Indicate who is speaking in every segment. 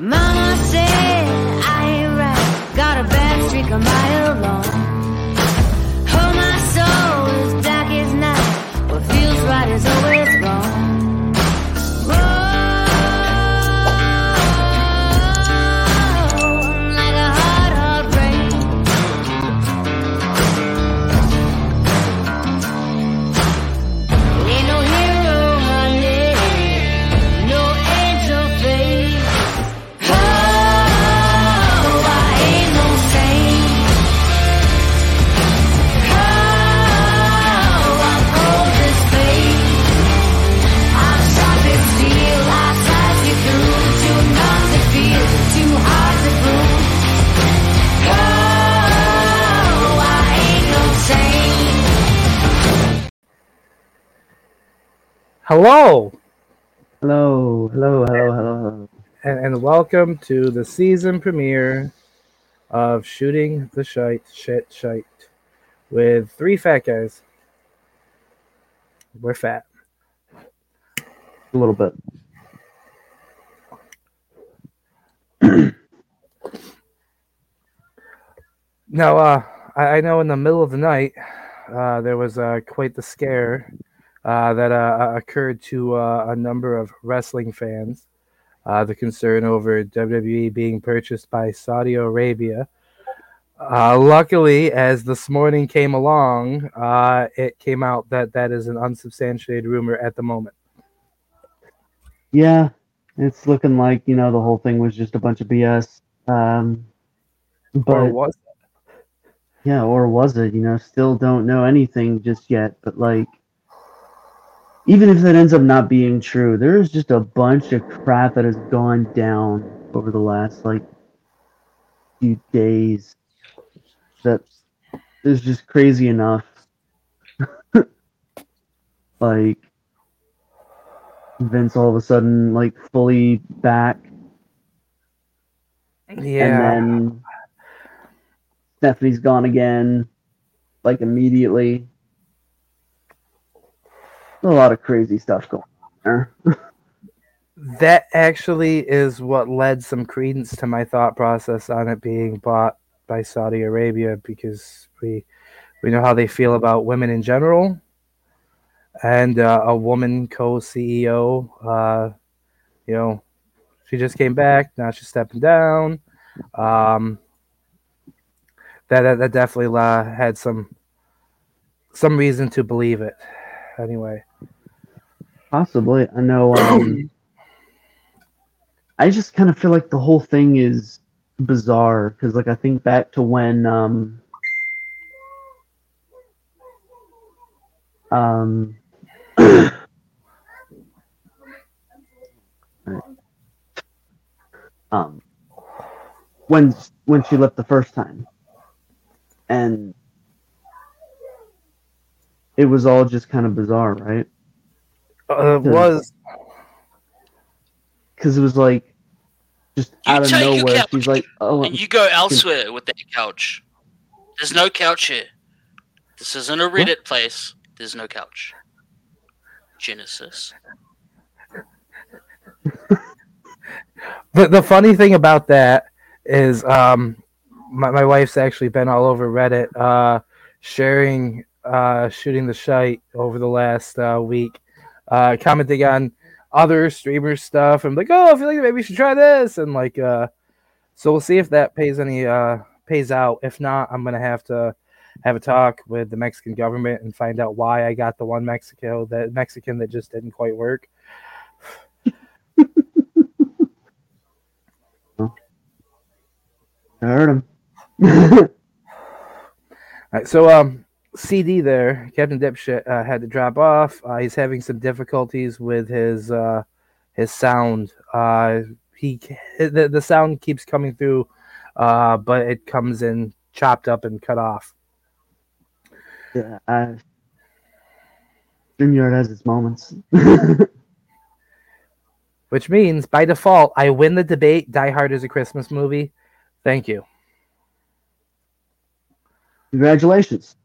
Speaker 1: Mama said I ain't right. Got a bad streak a mile
Speaker 2: Hello,
Speaker 3: Hello, hello, hello, hello.
Speaker 2: and, and welcome to the season premiere of Shooting the Shite, Shit, Shite with three fat guys. We're fat.
Speaker 3: A little bit.
Speaker 2: Now, uh, I, I know in the middle of the night, uh, there was uh, quite the scare uh, that uh, occurred to uh, a number of wrestling fans. Uh, the concern over WWE being purchased by Saudi Arabia. Uh, luckily, as this morning came along, uh, it came out that that is an unsubstantiated rumor at the moment.
Speaker 3: Yeah, it's looking like, you know, the whole thing was just a bunch of BS. Um,
Speaker 2: Or
Speaker 3: but
Speaker 2: was
Speaker 3: yeah, or was it? You know, still don't know anything just yet. But like, even if that ends up not being true, there's just a bunch of crap that has gone down over the last like few days that is just crazy enough. like Vince all of a sudden like fully back
Speaker 2: yeah.
Speaker 3: and then Stephanie's gone again, like immediately. A lot of crazy stuff going on there.
Speaker 2: That actually is what led some credence to my thought process on it being bought by Saudi Arabia because we we know how they feel about women in general, and uh, a woman co-CEO, uh, you know, she just came back. Now she's stepping down. Um, that, that that definitely uh, had some some reason to believe it. Anyway.
Speaker 3: Possibly. I know um I just kind of feel like the whole thing is bizarre because like I think back to when um um um when when she left the first time and it was all just kind of bizarre right
Speaker 2: Uh, it was
Speaker 3: because it was like just
Speaker 4: You
Speaker 3: out of nowhere
Speaker 4: couch
Speaker 3: she's like oh
Speaker 4: and you go elsewhere with that couch. There's no couch here. This isn't a Reddit place. There's no couch. Genesis.
Speaker 2: the, the funny thing about that is um my, my wife's actually been all over reddit uh sharing uh shooting the shite over the last uh week. Uh commenting on other streamer stuff and like oh i feel like maybe we should try this. And like uh so we'll see if that pays any uh pays out. If not i'm gonna have to have a talk with the mexican government and find out why i got the one mexico that mexican that just didn't quite work.
Speaker 3: I heard him.
Speaker 2: All right, so um, CD there, Captain Dipshit uh, had to drop off. Uh, he's having some difficulties with his uh, his sound. Uh, he the, the sound keeps coming through, uh, but it comes in chopped up and cut off.
Speaker 3: yeah I, StreamYard has its moments
Speaker 2: Which means by default, I win the debate. Die Hard is a Christmas movie. Thank you.
Speaker 3: congratulations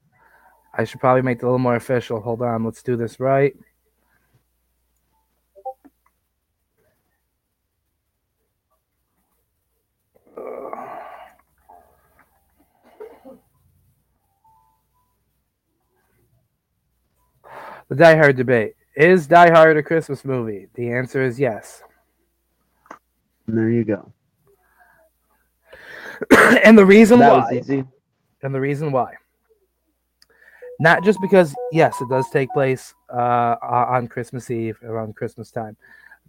Speaker 2: I should probably make it a little more official. Hold on, let's do this right. The Die Hard debate. Is Die Hard a Christmas movie? The answer is yes.
Speaker 3: There you go.
Speaker 2: and the reason
Speaker 3: that
Speaker 2: why. And the reason why. Not just because, yes, it does take place uh, on Christmas Eve around Christmas time.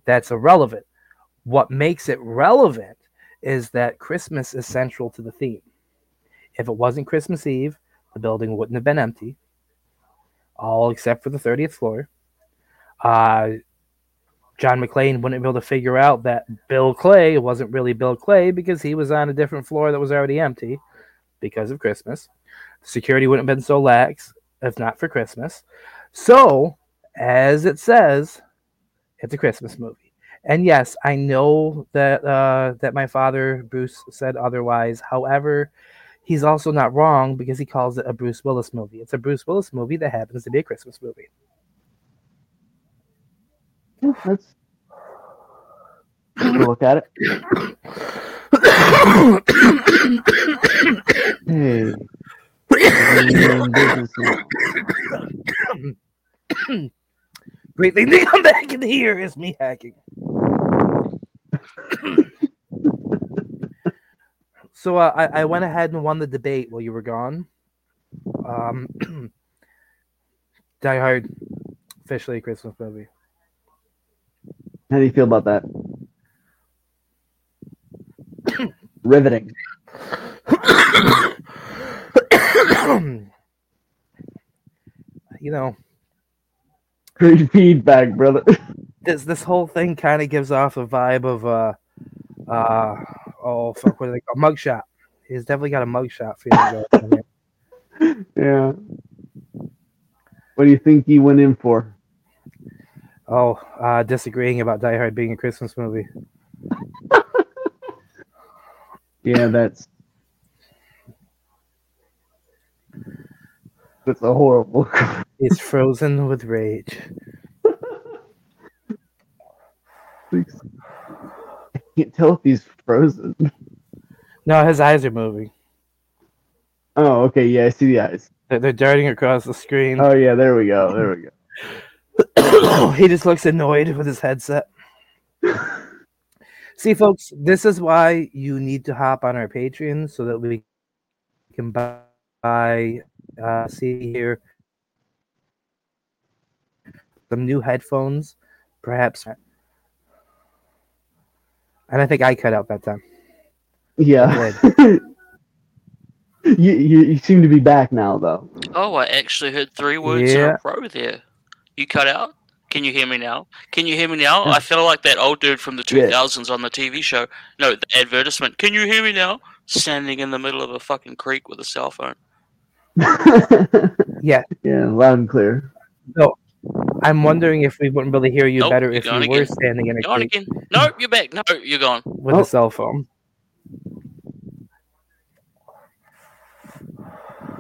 Speaker 2: That's irrelevant. What makes it relevant is that Christmas is central to the theme. If it wasn't Christmas Eve, the building wouldn't have been empty, all except for the 30th floor. Uh, John McClane wouldn't be able to figure out that Bill Clay wasn't really Bill Clay because he was on a different floor that was already empty because of Christmas. Security wouldn't have been so lax if not for Christmas. So, as it says, it's a Christmas movie. And yes, I know that uh, that my father Bruce said otherwise. However, he's also not wrong because he calls it a Bruce Willis movie. It's a Bruce Willis movie that happens to be a Christmas movie.
Speaker 3: Yeah, that's We'll look at it. hey.
Speaker 2: Great thing to come back in here is me hacking. so uh, I, I went ahead and won the debate while you were gone. Um, Die Hard, officially a Christmas movie.
Speaker 3: How do you feel about that? Riveting.
Speaker 2: You know,
Speaker 3: Great feedback, brother.
Speaker 2: this this whole thing kind of gives off a vibe of uh uh oh fuck what they call mugshot. He's definitely got a mugshot feeling going
Speaker 3: yeah. What do you think he went in for?
Speaker 2: Oh, uh, disagreeing about Die Hard being a Christmas movie.
Speaker 3: Yeah, that's that's a horrible.
Speaker 2: He's frozen with rage.
Speaker 3: I can't tell if he's frozen.
Speaker 2: No, his eyes are moving.
Speaker 3: Oh, okay. Yeah, I see the eyes.
Speaker 2: They're, they're darting across the screen.
Speaker 3: Oh, yeah. There we go. There we go.
Speaker 2: he just looks annoyed with his headset. See, folks, this is why you need to hop on our Patreon so that we can buy, buy uh, see here some new headphones, perhaps. And I think I cut out that time.
Speaker 3: Yeah. you, you you seem to be back now, though.
Speaker 4: Oh, I actually heard three words in
Speaker 2: Yeah.
Speaker 4: a row there. You cut out? Can you hear me now? Can you hear me now? I feel like that old dude from the
Speaker 3: Yeah.
Speaker 4: 2000s on the TV show. No, the advertisement. Can you hear me now? Standing in the middle of a fucking creek with a cell phone.
Speaker 2: Yeah,
Speaker 3: yeah, loud and clear. No.
Speaker 2: I'm wondering if we wouldn't really hear you
Speaker 4: Nope,
Speaker 2: better if you
Speaker 4: gone
Speaker 2: were standing in a
Speaker 4: You on
Speaker 2: creek
Speaker 4: again? No, you're back. No, you're gone.
Speaker 2: with
Speaker 3: Oh.
Speaker 2: a cell phone.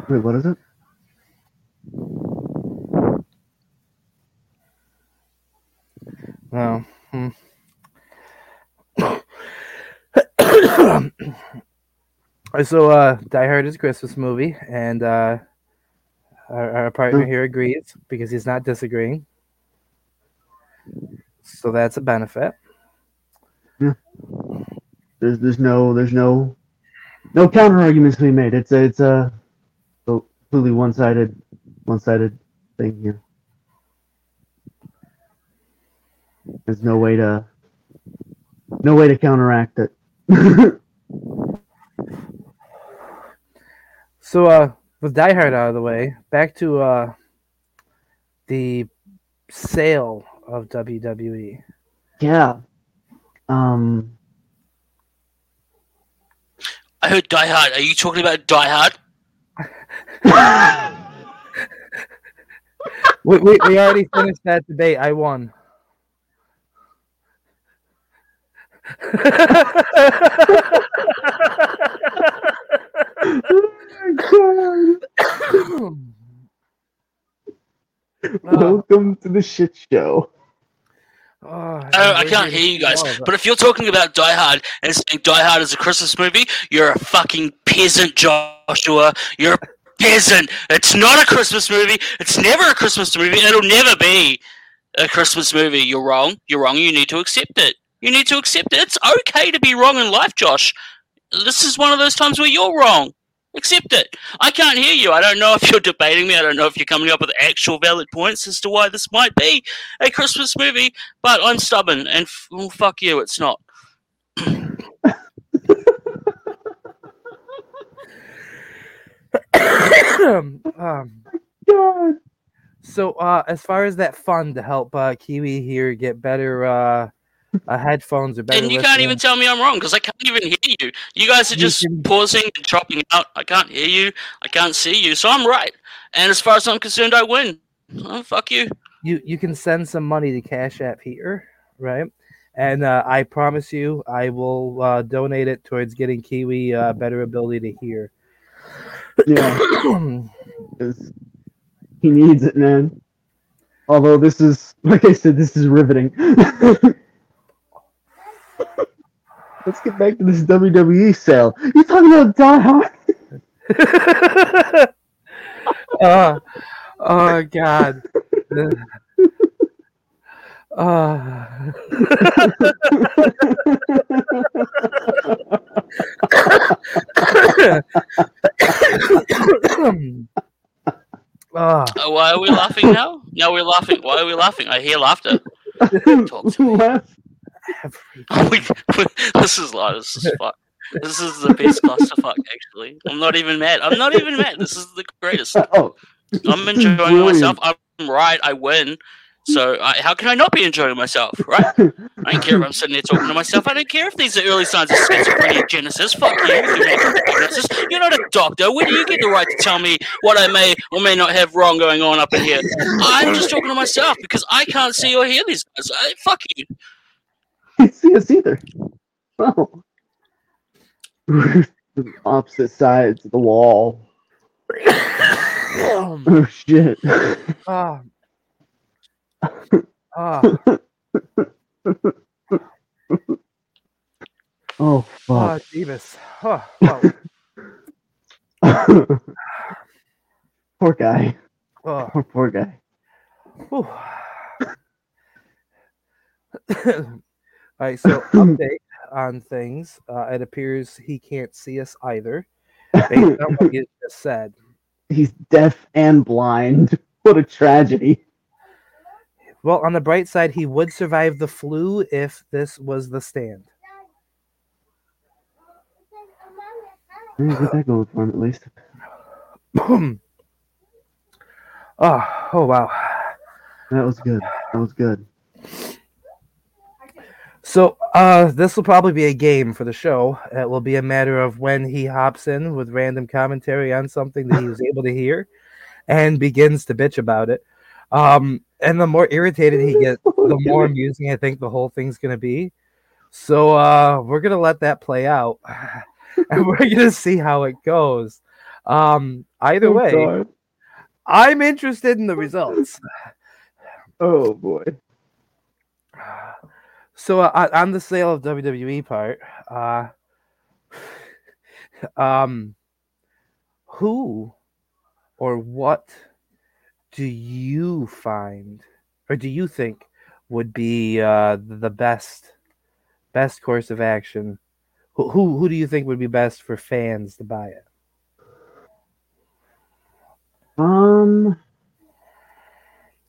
Speaker 3: Wait, what is it?
Speaker 2: No. Hmm. so, uh, Die Hard is a Christmas movie, and uh, our, our partner here agrees because he's not disagreeing. So that's a benefit. Yeah.
Speaker 3: There's there's no there's no no counter arguments to be made. It's a it's a completely one sided one sided thing here. There's no way to no way to counteract it.
Speaker 2: So, uh, with Die Hard out of the way, back to uh, the sale of. WWE.
Speaker 3: yeah. Um
Speaker 4: I heard Die Hard. Are you talking about Die Hard?
Speaker 2: We, we, we already finished that debate. I won. Uh,
Speaker 3: Welcome to the shit show.
Speaker 2: oh,
Speaker 4: Oh, I can't hear you guys. But if you're talking about Die Hard and saying Die Hard is a Christmas movie, you're a fucking peasant, Joshua. You're a isn't. It's not a Christmas movie. It's never a Christmas movie. It'll never be a Christmas movie. You're wrong. You're wrong. You need to accept it. You need to accept it. It's okay to be wrong in life, Josh. This is one of those times where you're wrong. Accept it. I can't hear you. I don't know if you're debating me. I don't know if you're coming up with actual valid points as to why this might be a Christmas movie, but I'm stubborn and f- well, fuck you, it's not.
Speaker 2: um,
Speaker 3: God.
Speaker 2: so uh, as far as that fund to help uh, Kiwi here get better uh, uh, headphones or better,
Speaker 4: And you can't even tell me I'm wrong because I can't even hear you. You guys are just pausing and dropping out. I can't hear you. I can't see you. So I'm right. And as far as I'm concerned, I win. Oh, fuck you.
Speaker 2: you you can send some money to Cash App here, right? And uh, I promise you, I will uh, donate it towards getting Kiwi uh, better ability to hear.
Speaker 3: Yeah, he needs it, man. Although this is, like I said, this is riveting. Let's get back to this WWE sale. You talking about Die Hard?
Speaker 2: uh, oh God. Uh, uh,
Speaker 4: Uh, why are we laughing now? Now we're laughing. Why are we laughing? I hear laughter. Talk to me. This is like this is fuck. This is the best clusterfuck. Actually, I'm not even mad. I'm not even mad. This is the greatest.
Speaker 3: Oh,
Speaker 4: I'm enjoying
Speaker 3: brilliant.
Speaker 4: myself. I'm right. I win. So I, how can I not be enjoying myself, right? I don't care if I'm sitting there talking to myself. I don't care if these are early signs of schizophrenia genesis. Fuck you. with your. You're not a doctor. Where do you get the right to tell me what I may or may not have wrong going on up in here? I'm just talking to myself because I can't see or hear these guys. I, fuck you.
Speaker 3: See us either. Oh. Opposite sides of the wall. Oh shit.
Speaker 2: Ah. Ah.
Speaker 3: Oh
Speaker 2: Ah,
Speaker 3: fuck.
Speaker 2: Jeebus. Oh, oh,
Speaker 3: poor guy.
Speaker 2: oh.
Speaker 3: Poor poor guy.
Speaker 2: All right, so update on things. Uh, it appears he can't see us either, based on what you just said.
Speaker 3: He's deaf and blind. What a tragedy.
Speaker 2: Well, on the bright side, he would survive the flu if this was the stand.
Speaker 3: Yeah, Get that going for him at least.
Speaker 2: oh, oh wow.
Speaker 3: That was good. That was good.
Speaker 2: So uh, this will probably be a game for the show. It will be a matter of when he hops in with random commentary on something that he was able to hear, and begins to bitch about it. Um, and the more irritated he gets, the more amusing I think the whole thing's gonna be. So uh, we're gonna let that play out, and we're gonna see how it goes. Um, either
Speaker 3: Oh,
Speaker 2: way. I'm interested in the results.
Speaker 3: Oh boy.
Speaker 2: So uh, on the sale of WWE part, uh, um, who or what do you find, or do you think would be uh, the best best course of action? Who, who who do you think would be best for fans to buy it?
Speaker 3: Um,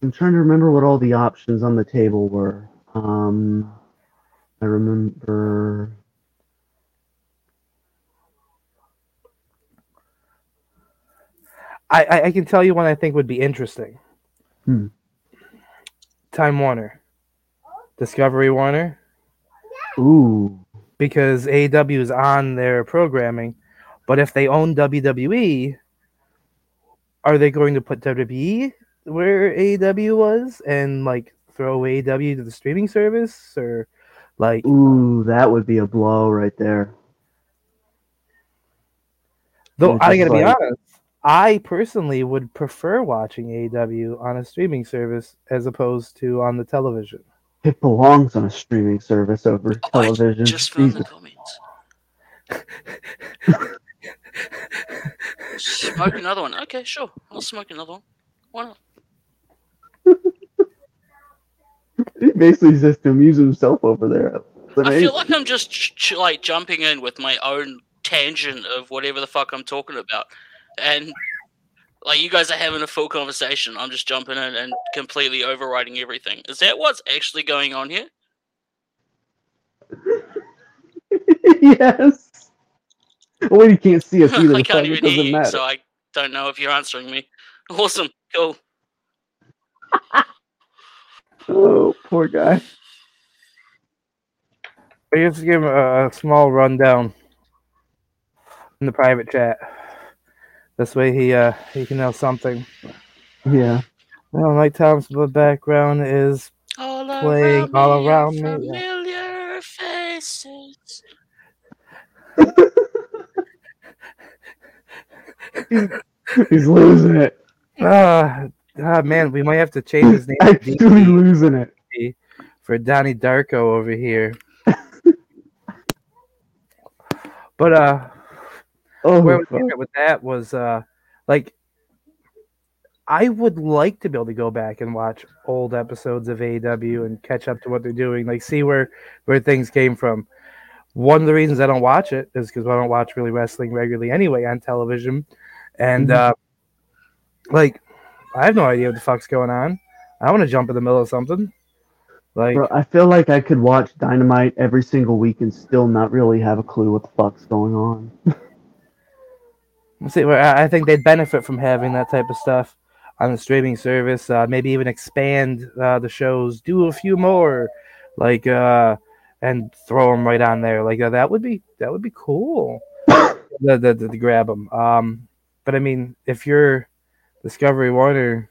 Speaker 3: I'm trying to remember what all the options on the table were. Um, I remember.
Speaker 2: I, I, can tell you one I think would be interesting.
Speaker 3: Hmm.
Speaker 2: Time Warner, Discovery Warner.
Speaker 3: Ooh,
Speaker 2: because AEW is on their programming. But if they own WWE, are they going to put WWE where AEW was and like throw AEW to the streaming service or like
Speaker 3: ooh, that would be a blow right there.
Speaker 2: though I gotta be honest, I personally would prefer watching AEW on a streaming service as opposed to on the television.
Speaker 3: It belongs on a streaming service over
Speaker 4: Oh, I
Speaker 3: television.
Speaker 4: just found the
Speaker 3: Jesus.
Speaker 4: comments. Smoke another one. Okay, sure. I'll smoke another one. Why not?
Speaker 3: He basically just to amuse himself over there.
Speaker 4: I feel like I'm just ch- like jumping in with my own tangent of whatever the fuck I'm talking about, and like you guys are having a full conversation. I'm just jumping in and completely overriding everything. Is that what's actually going on here?
Speaker 3: yes. Well, you can't see us either.
Speaker 4: I can't even
Speaker 3: doesn't
Speaker 4: hear you,
Speaker 3: matter.
Speaker 4: so I don't know if you're answering me. Awesome, cool.
Speaker 3: Oh, poor guy.
Speaker 2: I just give him a, a small rundown in the private chat. This way he uh he can know something.
Speaker 3: Yeah.
Speaker 2: Well, Mike Thompson's background is
Speaker 4: All
Speaker 2: Playing
Speaker 4: around
Speaker 2: all around
Speaker 4: are
Speaker 2: me, yeah.
Speaker 4: familiar faces.
Speaker 3: He's losing it.
Speaker 2: uh ah, man, we might have to change his name DD
Speaker 3: losing it.
Speaker 2: for Donnie Darko over here. but uh
Speaker 3: Oh,
Speaker 2: where I was with that was uh like I would like to be able to go back and watch old episodes of AEW and catch up to what they're doing, like see where where things came from. One of the reasons I don't watch it is because I don't watch really wrestling regularly anyway on television, and
Speaker 3: Mhm.
Speaker 2: uh, like I have no idea what the fuck's going on. I want to jump in the middle of something. Like
Speaker 3: Bro, I feel like I could watch Dynamite every single week and still not really have a clue what the fuck's going on.
Speaker 2: See, I think they'd benefit from having that type of stuff on the streaming service. Uh, maybe even expand uh, the shows, do a few more, like, uh, and throw them right on there. Like uh, that would be that would be cool. the, the, the, to grab them. Um, but I mean, if you're Discovery Warner,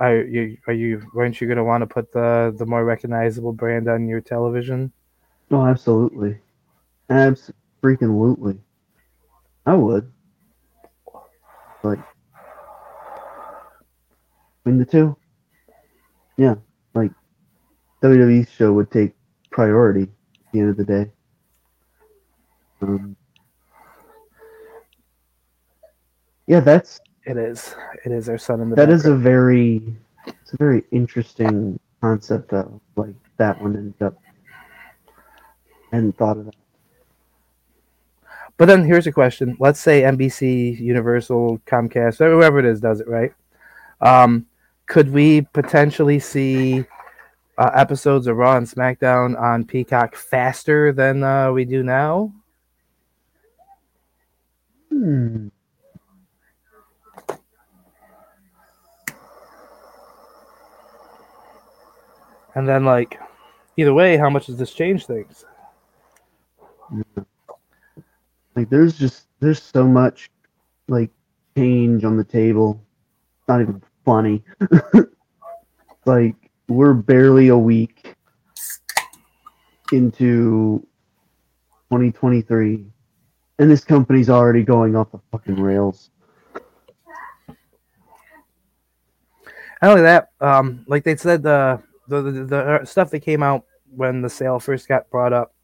Speaker 2: are you are you weren't you gonna want to put the the more recognizable brand on your television?
Speaker 3: Oh, absolutely. Abs freaking lootly. I would. Like between the two. Yeah. Like WWE's show would take priority at the end of the day. Um, yeah, that's
Speaker 2: It is. It is our son in the.
Speaker 3: that is a very it's a very interesting concept though. Like that one ended up hadn't thought of that.
Speaker 2: But then here's a question. Let's say NBC, Universal, Comcast, whoever it is does it, right? Um, could we potentially see uh, episodes of Raw and SmackDown on Peacock faster than uh, we do now?
Speaker 3: Hmm.
Speaker 2: And then, like, either way, how much does this change things?
Speaker 3: Like there's just there's so much like change on the table. It's not even funny. like we're barely a week into 2023 and this company's already going off the fucking rails.
Speaker 2: Not only that, um, like they said, the the, the the stuff that came out when the sale first got brought up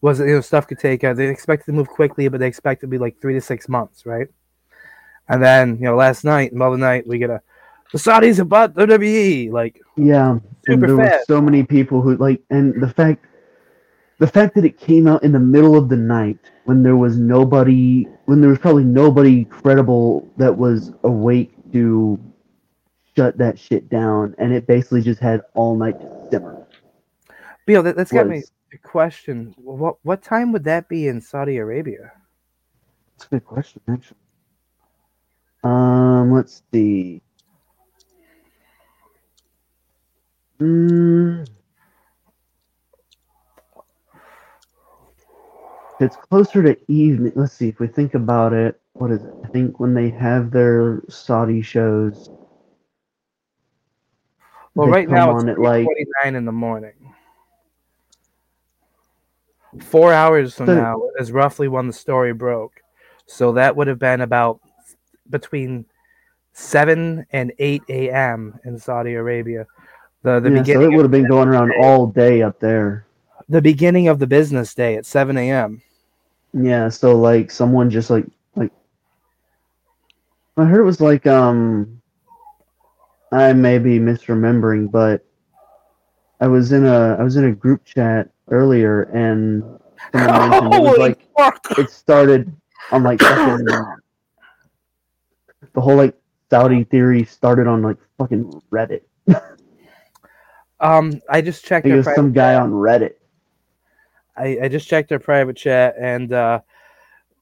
Speaker 2: was you know stuff could take. Uh, they expected to move quickly, but they expect it to be like three to six months, right? And then you know, last night, middle of the night, we get a the Saudis have bought WWE. Like,
Speaker 3: Yeah, and
Speaker 2: Super
Speaker 3: there were
Speaker 2: fast.
Speaker 3: so many people who like, and the fact, the fact that it came out in the middle of the night when there was nobody, when there was probably nobody credible that was awake to shut that shit down, and it basically just had all night to simmer.
Speaker 2: Bill, that, that's got me a question. What what time would that be in Saudi Arabia?
Speaker 3: That's a good question, actually. Um, let's see. Mm. It's closer to evening. Let's see if we think about it. What is it? I think when they have their Saudi shows.
Speaker 2: Well,
Speaker 3: they
Speaker 2: right now
Speaker 3: on
Speaker 2: it's
Speaker 3: like
Speaker 2: 29 in the morning. Four hours from
Speaker 3: So-
Speaker 2: now is roughly when the story broke. So that would have been about between 7 and 8 a.m. in Saudi Arabia. The, the,
Speaker 3: yeah, so it would have been going around all day up there.
Speaker 2: the beginning of the business day at 7 a.m.
Speaker 3: Yeah, so like someone just like like I heard it was like um I may be misremembering, but I was in a I was in a group chat earlier and someone mentioned it was like
Speaker 2: fuck!
Speaker 3: it started on like fucking the whole like Saudi theory started on like fucking Reddit.
Speaker 2: Um, I just checked.
Speaker 3: It was some guy
Speaker 2: chat.
Speaker 3: on Reddit.
Speaker 2: I, I just checked our private chat, and uh,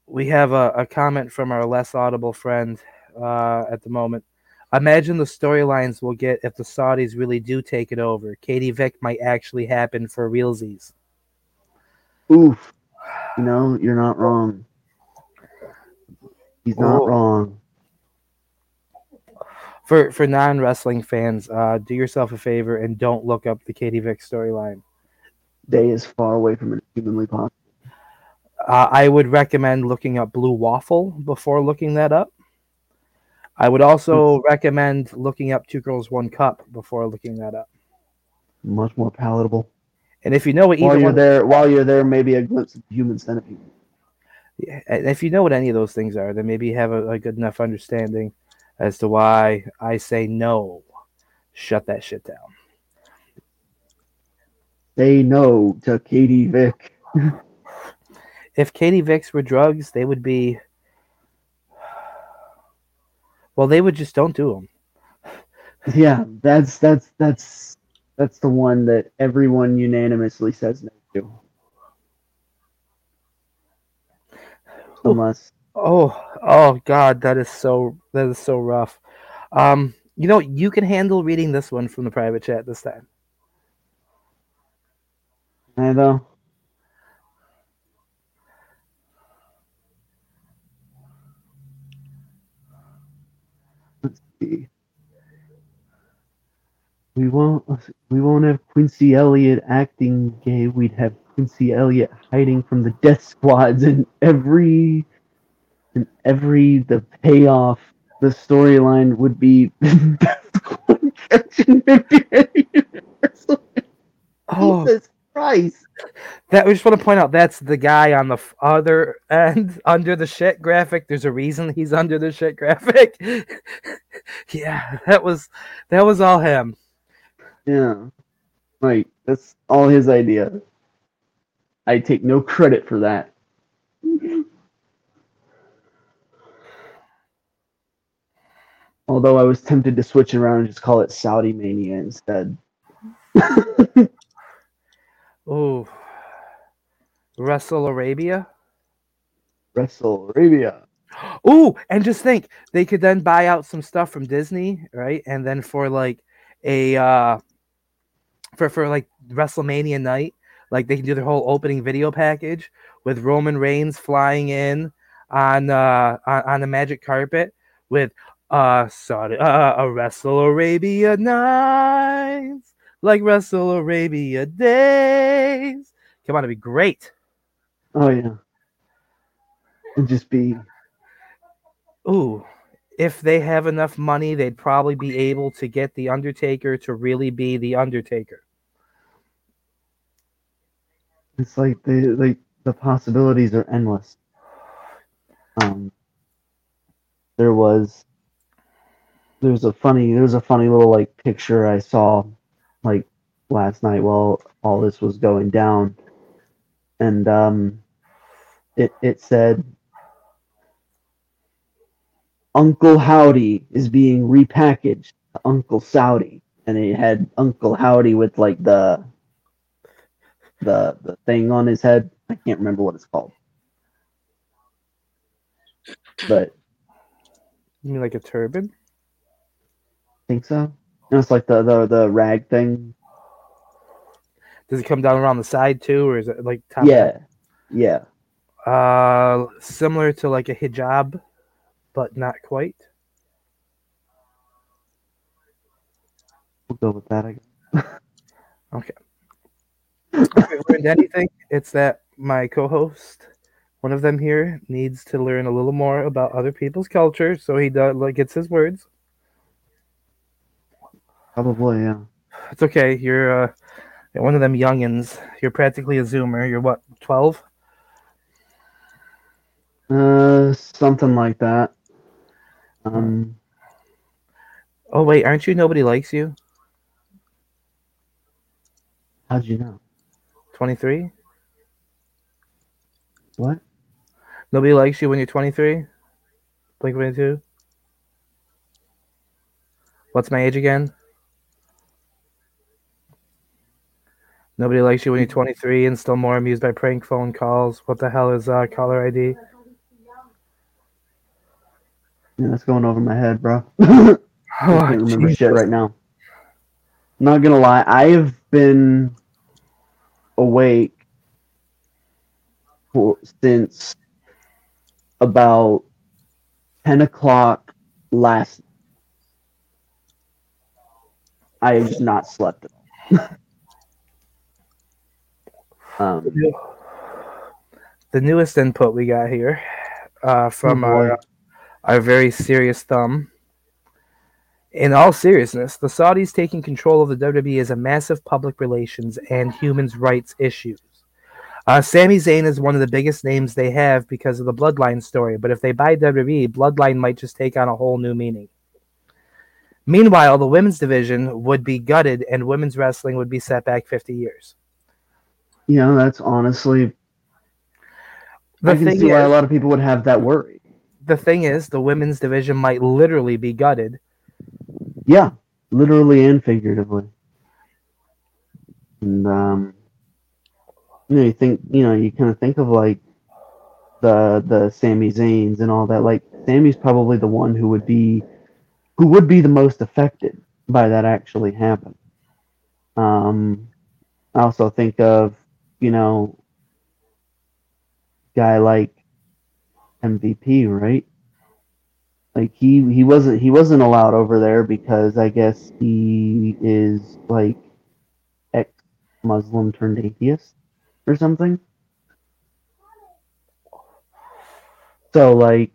Speaker 2: we have a, a comment from our less audible friend uh, at the moment. Imagine the storylines we'll get if the Saudis really do take it over. Katie Vick might actually happen for realsies.
Speaker 3: Oof. You know, you're not wrong. He's not
Speaker 2: Oh.
Speaker 3: wrong.
Speaker 2: For for non wrestling fans, uh, do yourself a favor and don't look up the Katie Vick storyline.
Speaker 3: Day is far away from it humanly possible.
Speaker 2: Uh, I would recommend looking up Blue Waffle before looking that up. I would also hmm. recommend looking up Two Girls One Cup before looking that up.
Speaker 3: Much more palatable.
Speaker 2: And if you know what
Speaker 3: While you're there, while you're there, maybe a glimpse of human centipede.
Speaker 2: Yeah, and if you know what any of those things are, then maybe you have a, a good enough understanding as to why I say no. Shut that shit down.
Speaker 3: Say no to Katie Vick.
Speaker 2: If Katie Vicks were drugs, they would be. Well, they would just don't do them.
Speaker 3: Yeah, that's that's that's that's the one that everyone unanimously says no to. Unless
Speaker 2: Oh, oh God, that is so that is so rough. Um, you know, you can handle reading this one from the private chat this time.
Speaker 3: I though. Let's see. We won't we won't have Quincy Elliott acting gay. We'd have Quincy Elliott hiding from the death squads and every and every the payoff the storyline would be Death Squad catching
Speaker 2: Oh,
Speaker 3: Jesus Christ.
Speaker 2: that we just want to point out that's the guy on the other end under the shit graphic. There's a reason he's under the shit graphic. yeah, that was that was all him.
Speaker 3: Yeah. Like, that's all his idea. I take no credit for that. Although I was tempted to switch around and just call it Saudi Mania instead.
Speaker 2: Oh, Wrestle Arabia.
Speaker 3: Wrestle Arabia.
Speaker 2: Oh, and just think they could then buy out some stuff from Disney, right? And then for like a uh for for like WrestleMania night, like they can do their whole opening video package with Roman Reigns flying in on uh on, on the magic carpet with uh sorry uh a Wrestle Arabia nights like Wrestle Arabia days. Come on, it'd be great.
Speaker 3: Oh, yeah. It'd just be.
Speaker 2: Ooh, if they have enough money, they'd probably be able to get the Undertaker to really be the Undertaker.
Speaker 3: It's like the like the possibilities are endless. Um, there was there was a funny there was a funny little like picture I saw like last night while all this was going down, and um, it it said Uncle Howdy is being repackaged to Uncle Saudi, and it had Uncle Howdy with like the the the thing on his head. I can't remember what it's called, but
Speaker 2: You mean like a turban?
Speaker 3: I think so. It's like the the the rag thing.
Speaker 2: Does it come down around the side too, or is it like top?
Speaker 3: Yeah, yeah.
Speaker 2: Uh, similar to like a hijab, but not quite.
Speaker 3: We'll go with that. Guess.
Speaker 2: Okay. If I learned anything, it's that my co-host, one of them here, needs to learn a little more about other people's culture, so he does like gets his words.
Speaker 3: Probably, yeah.
Speaker 2: It's okay. You're uh, one of them youngins. You're practically a zoomer. You're what, twelve?
Speaker 3: Uh, something like that. Um,
Speaker 2: Oh wait, aren't you? Nobody likes you.
Speaker 3: how'd you know?
Speaker 2: Twenty three.
Speaker 3: What?
Speaker 2: Nobody likes you when you're 23. Blink 22. What's my age again? Nobody likes you when you're 23 and still more amused by prank phone calls. What the hell is uh, caller ID?
Speaker 3: Yeah, that's going over my head, bro. I
Speaker 2: Oh,
Speaker 3: can't remember
Speaker 2: Jesus.
Speaker 3: shit right now. I'm not gonna lie, I have been awake for since about ten o'clock last. I have not slept. um,
Speaker 2: The newest input we got here uh, from
Speaker 3: Oh,
Speaker 2: our, our very serious thumb. In all seriousness, the Saudis taking control of the WWE is a massive public relations and human rights issues. Uh, Sami Zayn is one of the biggest names they have because of the Bloodline story, but if they buy WWE, Bloodline might just take on a whole new meaning. Meanwhile, the women's division would be gutted and women's wrestling would be set back 50 years.
Speaker 3: You know, that's honestly.
Speaker 2: The
Speaker 3: I can
Speaker 2: thing
Speaker 3: see why a lot of people would have that worry.
Speaker 2: the thing is, the women's division might literally be gutted.
Speaker 3: Yeah, literally and figuratively. And um, you know, you think, you know, you kind of think of like the the Sami Zayn's and all that. Like Sammy's probably the one who would be who would be the most affected by that actually happening. Um, I also think of you know, guy like MVP, right? like he he wasn't he wasn't allowed over there because I guess he is like ex Muslim turned atheist or something. So like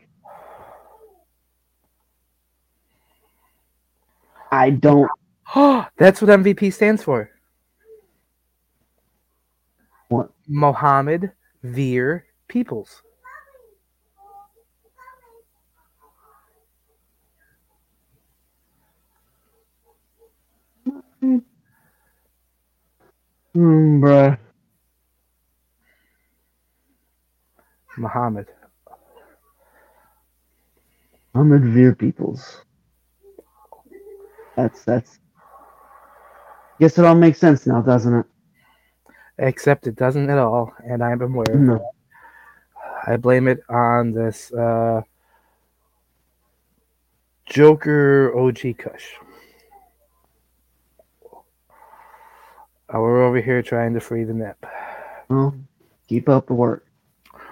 Speaker 3: I don't
Speaker 2: That's what MVP stands for.
Speaker 3: What?
Speaker 2: Mohammed Veer Peoples.
Speaker 3: mm, bruh.
Speaker 2: Muhammad.
Speaker 3: Ahmed Veer Peoples. That's that's guess it all makes sense now, doesn't it?
Speaker 2: Except it doesn't at all, and I'm aware. of
Speaker 3: No.
Speaker 2: that. I blame it on this uh, Joker OG Kush. Uh, we're over here trying to free the nip.
Speaker 3: Well, keep up the work.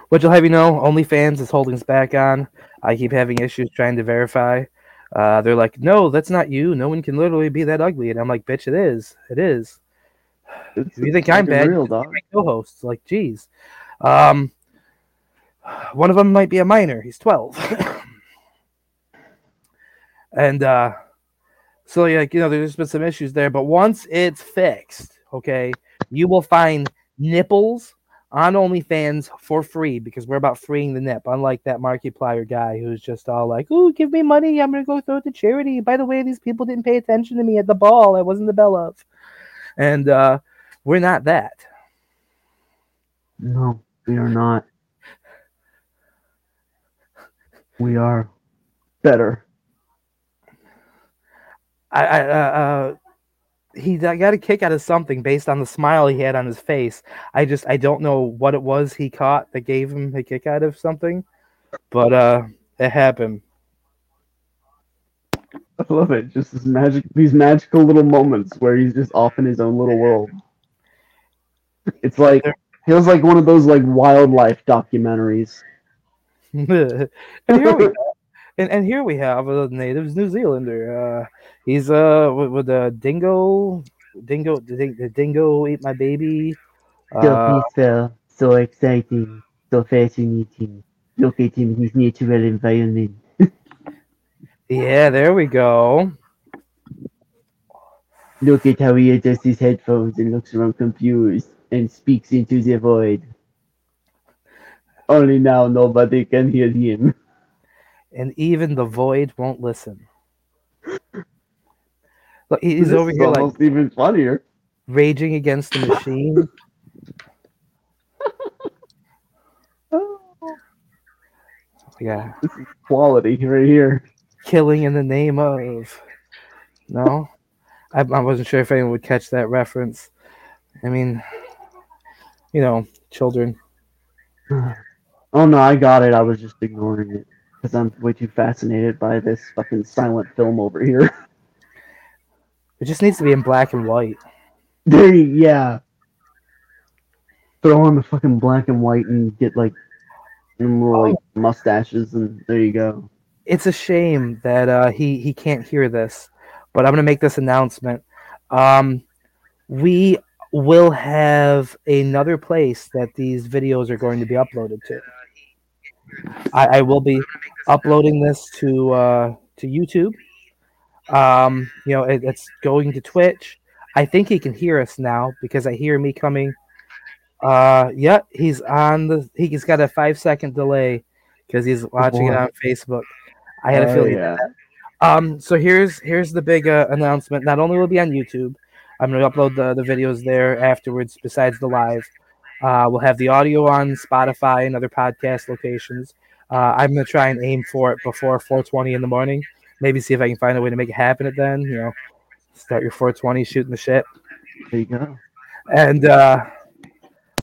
Speaker 2: Which will have you know, OnlyFans is holding us back on. I keep having issues trying to verify. Uh, they're like, no, that's not you. No one can literally be that ugly. And I'm like, bitch, it is. It is.
Speaker 3: It's,
Speaker 2: you think I'm bad,
Speaker 3: real dog.
Speaker 2: my co-hosts. Like, geez. Um, one of them might be a minor. He's 12. and uh, so, yeah, you know, there's been some issues there. But once it's fixed, okay, you will find nipples on OnlyFans for free because we're about freeing the nip. Unlike that Markiplier guy who's just all like, "Ooh, give me money, I'm gonna go throw it to charity." By the way, these people didn't pay attention to me at the ball. I wasn't the bell of, and uh, we're not that.
Speaker 3: No, we are not. We are better.
Speaker 2: I, I uh, uh, he I got a kick out of something based on the smile he had on his face. I just I don't know what it was he caught that gave him a kick out of something, but uh, it happened.
Speaker 3: I love it. Just this magic, these magical little moments where he's just off in his own little world. It's like feels like one of those like wildlife documentaries.
Speaker 2: and here we go. And, and here we have a native New Zealander. Uh, he's uh with, with a dingo, dingo, the, ding- dingo ate my baby. Uh,
Speaker 3: peaceful, so exciting, so fascinating. Look at him, his natural environment.
Speaker 2: Yeah, there we go.
Speaker 3: Look at how he adjusts his headphones and looks around confused and speaks into the void. Only now nobody can hear him.
Speaker 2: and even the void won't listen. Look, he's
Speaker 3: This
Speaker 2: over
Speaker 3: is
Speaker 2: here like
Speaker 3: even funnier.
Speaker 2: raging against the machine. Oh, yeah, This is
Speaker 3: Quality right here.
Speaker 2: Killing in the name of. No, I, I wasn't sure if anyone would catch that reference. I mean, you know, children.
Speaker 3: Oh no, I got it. I was just ignoring it because I'm way too fascinated by this fucking silent film over here.
Speaker 2: It just needs to be in black and white.
Speaker 3: There, yeah. Throw on the fucking black and white and get like, more like oh. mustaches, and there you go.
Speaker 2: It's a shame that uh, he he can't hear this, but I'm gonna make this announcement. Um, we will have another place that these videos are going to be uploaded to. I, I will be uploading this to uh, to YouTube. Um, you know, it, it's going to Twitch. I think he can hear us now because I hear me coming. Uh, yeah, he's on the. He's got a five second delay because he's watching it on Facebook. I had a
Speaker 3: Oh,
Speaker 2: feeling.
Speaker 3: yeah.
Speaker 2: Um, so here's here's the big uh, announcement. Not only will it be on YouTube, I'm going to upload the, the videos there afterwards. Besides the live, uh, we'll have the audio on Spotify and other podcast locations. Uh, I'm going to try and aim for it before 4:20 in the morning. Maybe see if I can find a way to make it happen. At then, you know, start your 4:20 shooting the shit.
Speaker 3: There you go.
Speaker 2: And uh,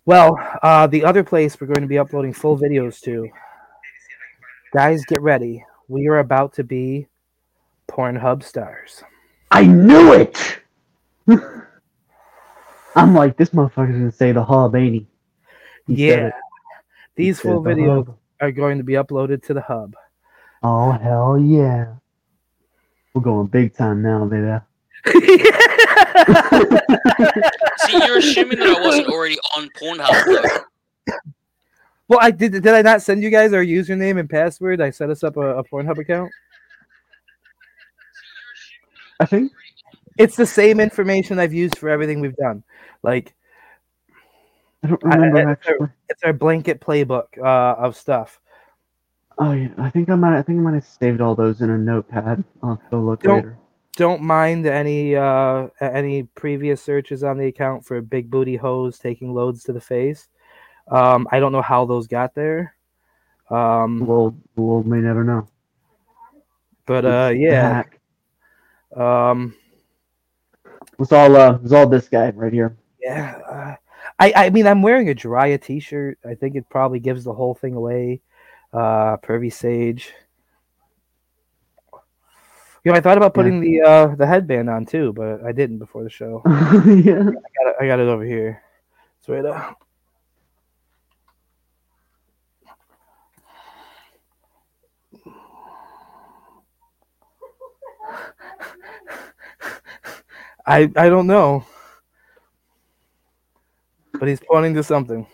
Speaker 2: well, uh, the other place we're going to be uploading full videos to. Guys, get ready. We are about to be Pornhub stars.
Speaker 3: I knew it. I'm like, this motherfucker's gonna say the hub, ain't he? He said
Speaker 2: Yeah.
Speaker 3: it. He
Speaker 2: These
Speaker 3: said
Speaker 2: full
Speaker 3: the
Speaker 2: videos
Speaker 3: hub.
Speaker 2: are going to be uploaded to the hub.
Speaker 3: Oh hell yeah. We're going big time now, baby.
Speaker 4: See, you're assuming that I wasn't already on Pornhub, though.
Speaker 2: well, I did. Did I not send you guys our username and password? I set us up a, a Pornhub account.
Speaker 3: I think.
Speaker 2: It's the same information I've used for everything we've done. Like
Speaker 3: I don't remember
Speaker 2: I-
Speaker 3: actually.
Speaker 2: it's our blanket playbook uh, of stuff.
Speaker 3: Oh yeah, I think I might. I think I might have saved all those in a notepad. I'll have to look
Speaker 2: Don't-
Speaker 3: later.
Speaker 2: Don't mind any uh, any previous searches on the account for big booty hose taking loads to the face. Um, I don't know how those got there. Um,
Speaker 3: We'll, we'll may never know.
Speaker 2: but uh, yeah. Um,
Speaker 3: It's all. Uh, it's all this guy right here.
Speaker 2: Yeah, uh, I I mean I'm wearing a Jiraiya T-shirt. I think it probably gives the whole thing away. Uh, Pervy Sage. You know, I thought about
Speaker 3: Yeah.
Speaker 2: putting the uh the headband on too, but I didn't before the show. I
Speaker 3: yeah.
Speaker 2: got it, I got it over here. It's right up. I I don't know, but he's pointing to something.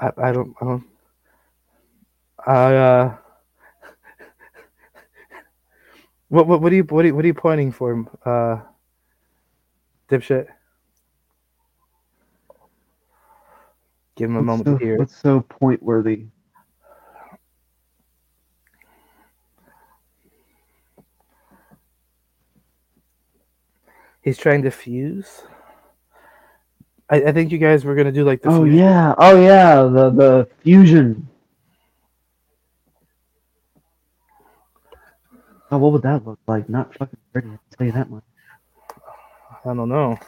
Speaker 2: I, I don't I don't I uh what what what are you what are you, what are you pointing for uh dipshit give him a
Speaker 3: What's
Speaker 2: moment
Speaker 3: so,
Speaker 2: hear
Speaker 3: what's so point worthy?
Speaker 2: He's trying to fuse I, I think you guys were gonna do like the
Speaker 3: Oh
Speaker 2: fusion.
Speaker 3: yeah. Oh yeah. The the fusion. Oh, what would that look like? Not fucking pretty. I'll tell you that much.
Speaker 2: I don't know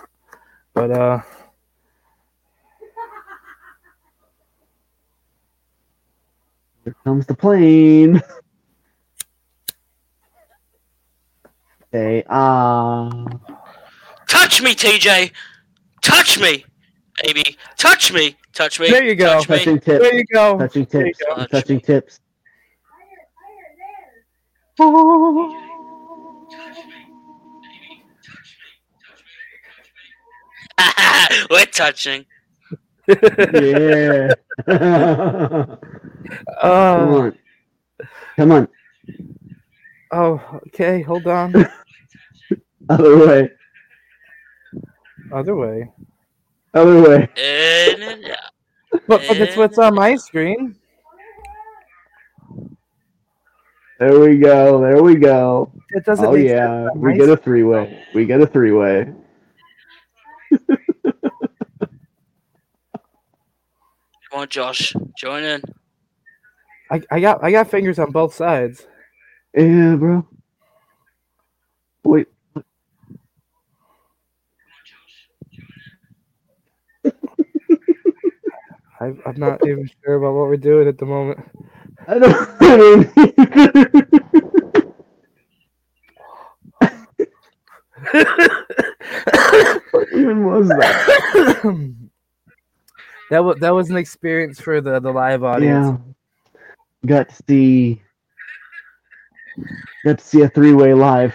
Speaker 2: but uh
Speaker 3: Here comes the plane. Okay. Ah.
Speaker 4: Touch me, TJ. Touch me, baby. Touch me. Touch me.
Speaker 2: There you go.
Speaker 4: Touch me.
Speaker 3: touching tips.
Speaker 2: there you go
Speaker 3: Touching tips.
Speaker 4: go.
Speaker 3: Touching tips.
Speaker 4: We're touching.
Speaker 3: Yeah. Come
Speaker 2: uh,
Speaker 3: on. Come on.
Speaker 2: oh okay hold on
Speaker 3: Other way.
Speaker 2: Other way
Speaker 3: Other way.
Speaker 4: In and out.
Speaker 2: But, but that's what's on my screen.
Speaker 3: There we go. There we go.
Speaker 2: It doesn't
Speaker 3: Oh yeah,
Speaker 2: sense on
Speaker 3: we get a three way. We get a three way.
Speaker 4: Come on, Josh. Join in.
Speaker 2: I, I got I got fingers on both sides.
Speaker 3: Yeah, bro. Wait.
Speaker 2: I, I'm not even sure about what we're doing at the moment.
Speaker 3: I don't. What even was that?
Speaker 2: that was that was an experience for the the live audience.
Speaker 3: Yeah. Got to see. Got to see a three way live.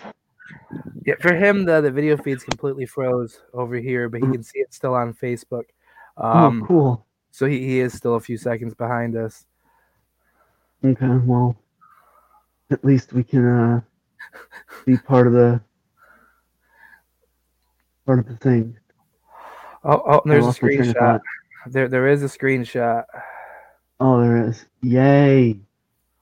Speaker 2: Yeah, for him the the video feed's completely froze over here, but he can see it still on Facebook. Um,
Speaker 3: oh, cool.
Speaker 2: So he, he is still a few seconds behind us.
Speaker 3: Okay, well, at least we can uh, be part of the part of the thing.
Speaker 2: Oh, oh, there's a
Speaker 3: lost my train of
Speaker 2: screenshot. There there is a screenshot.
Speaker 3: Oh, there is. Yay!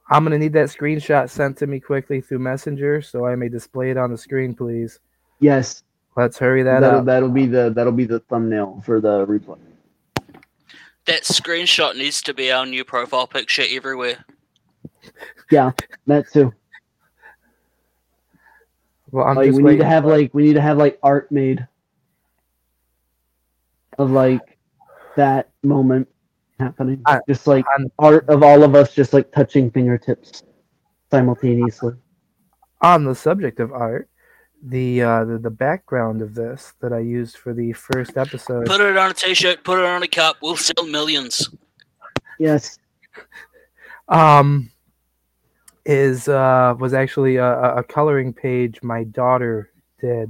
Speaker 2: I'm gonna need that screenshot sent to me quickly through Messenger so I may display it on the screen, please.
Speaker 3: Yes,
Speaker 2: Let's hurry that
Speaker 3: that'll,
Speaker 2: up.
Speaker 3: that'll be the that'll be the thumbnail for the replay.
Speaker 4: That screenshot needs to be our new profile picture everywhere.
Speaker 3: Yeah, that too.
Speaker 2: Well, I'm
Speaker 3: like
Speaker 2: just
Speaker 3: we need to have like we need to have like art made of like that moment happening.
Speaker 2: I-
Speaker 3: just like
Speaker 2: on,
Speaker 3: art of all of us just like touching fingertips simultaneously.
Speaker 2: on the subject of art, the, uh, the the background of this that I used for the first episode.
Speaker 4: Put it on a t-shirt. Put it on a cup. We'll sell millions.
Speaker 3: Yes.
Speaker 2: um is uh was actually a, a a coloring page my daughter did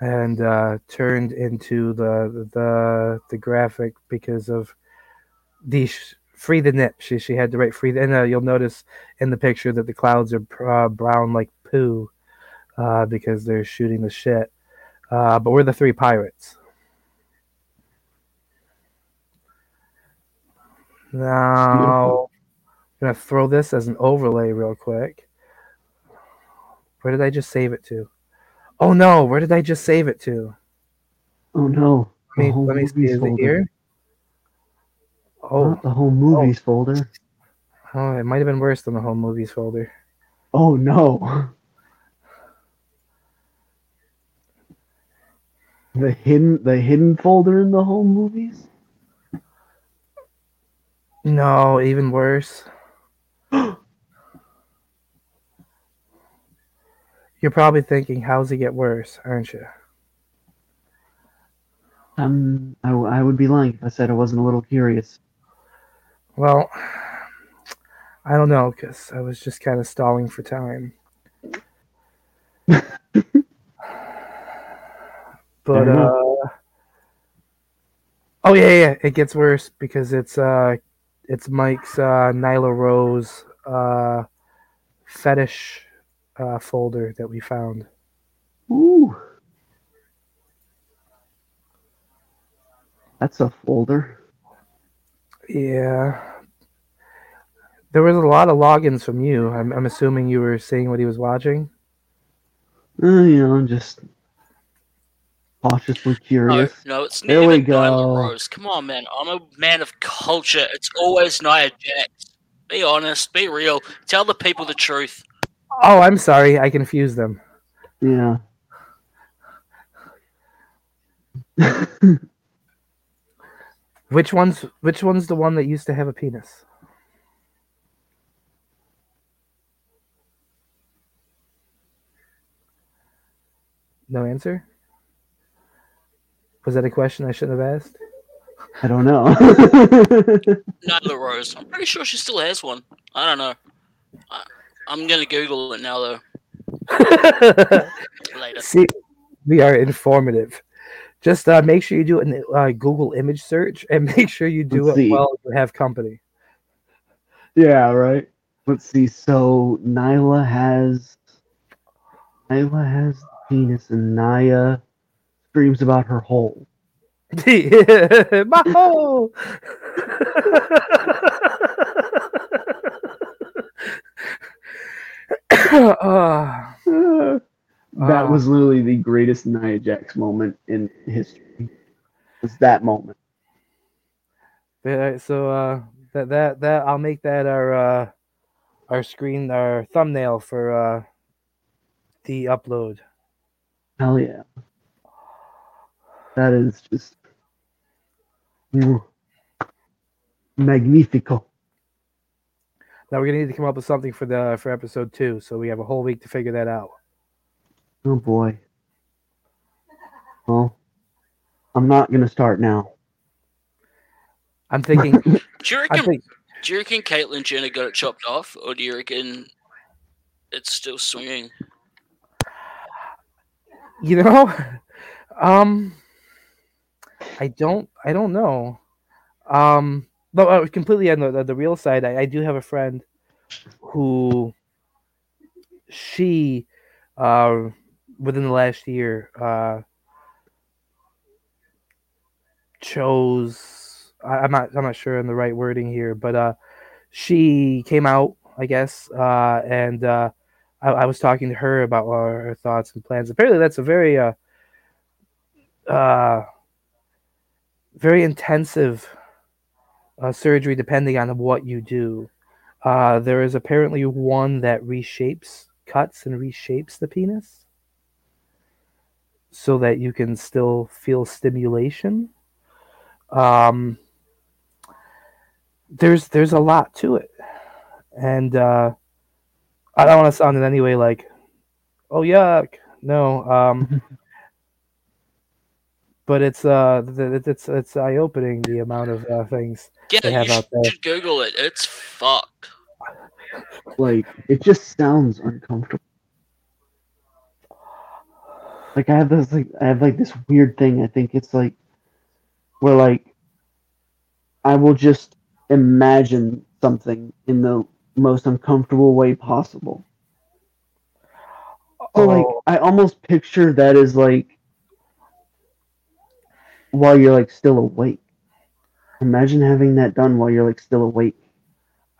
Speaker 2: and uh turned into the the the graphic because of the sh- free the nip she she had to write free the, and uh, you'll notice in the picture that the clouds are uh, brown like poo uh because they're shooting the shit uh but we're the three pirates now I'm gonna throw this as an overlay real quick. Where did I just save it to? Oh no, where did I just save it to?
Speaker 3: Oh no.
Speaker 2: Let me, let me see, is it
Speaker 3: folder.
Speaker 2: here? Oh,
Speaker 3: Not the whole movies folder.
Speaker 2: oh, it might have been worse than the whole movies folder.
Speaker 3: Oh no. The hidden the hidden folder in the home movies?
Speaker 2: No, even worse. You're probably thinking, how's it get worse, aren't you?
Speaker 3: Um I, w- I would be lying if I said I wasn't a little curious.
Speaker 2: Well, I don't know, because I was just kind of stalling for time. but
Speaker 3: enough.
Speaker 2: uh oh yeah, yeah, it gets worse because it's uh it's Mike's uh Nyla Rose uh fetish uh folder that we found.
Speaker 3: Ooh. That's a folder.
Speaker 2: Yeah. There was a lot of logins from you. I'm, I'm assuming you were seeing what he was watching.
Speaker 3: Uh, you know, I'm just cautiously curious.
Speaker 4: no, it's
Speaker 3: There
Speaker 4: never
Speaker 3: we go.
Speaker 4: Rose. Come on, man. I'm a man of culture. It's always Nia Jax. Be honest. Be real. Tell the people the truth.
Speaker 2: Oh, I'm sorry. I confused them.
Speaker 3: Yeah.
Speaker 2: Which one's which one's the one that used to have a penis? No answer? Was that a question I shouldn't have asked?
Speaker 3: I don't know.
Speaker 4: Nyla Rose. I'm pretty sure she still has one. I don't know. I, I'm gonna Google it now though. Later.
Speaker 2: See, we are informative. Just uh, make sure you do a uh, Google image search and make sure you do
Speaker 3: Let's
Speaker 2: it
Speaker 3: see.
Speaker 2: while you have company.
Speaker 3: yeah, right. Let's see. So Nyla has Nyla has penis and Nia screams about her hole.
Speaker 2: My hole. uh,
Speaker 3: that was literally the greatest Nia Jax moment in history. Was that moment?
Speaker 2: but, uh, so uh, that that that I'll make that our uh, our screen our thumbnail for uh, the upload.
Speaker 3: Hell yeah. That is just mm, magnifico.
Speaker 2: Now we're gonna need to come up with something for the for episode two, so we have a whole week to figure that out.
Speaker 3: Oh boy. Well, I'm not gonna start now.
Speaker 2: I'm thinking.
Speaker 4: Do you reckon?
Speaker 2: think
Speaker 4: Do you reckon Caitlyn Jenner got it chopped off, or do you reckon it's still swinging?
Speaker 2: you know, um, I don't. I don't know. Um, but uh, completely on the, the, real side, I, I do have a friend who she, uh, within the last year, uh, chose. I, I'm not. I'm not sure in the right wording here, but uh, she came out, I guess, uh, and uh, I, I was talking to her about her thoughts and plans. Apparently, that's a very uh, uh, very intensive uh, surgery, depending on what you do. Uh, there is apparently one that reshapes, cuts, and reshapes the penis so that you can still feel stimulation. Um, there's there's a lot to it, and uh, I don't want to sound in any way like, oh yuck, no. Um, but it's uh, it's it's eye opening the amount of uh, things.
Speaker 4: Yeah,
Speaker 2: They have
Speaker 4: you
Speaker 2: out there.
Speaker 4: should Google it. It's fucked.
Speaker 3: Like it just sounds uncomfortable. Like I have this like I have like this weird thing. I think it's like where like I will just imagine something in the most uncomfortable way possible. So like
Speaker 2: Oh.
Speaker 3: I almost picture that as like while you're like still awake. Imagine having that done while you're like still awake.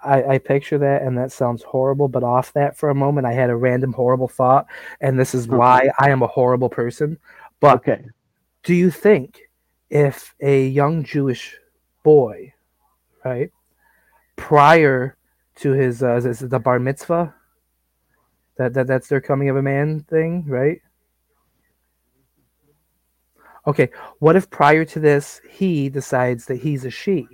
Speaker 2: I, I picture that, and that sounds horrible. But off that for a moment, I had a random horrible thought, and this is why I am a horrible person. But
Speaker 3: Okay.
Speaker 2: do you think if a young Jewish boy, right, prior to his uh, is it the bar mitzvah, that, that that's their coming of a man thing, right? Okay, what if prior to this he decides that he's a she?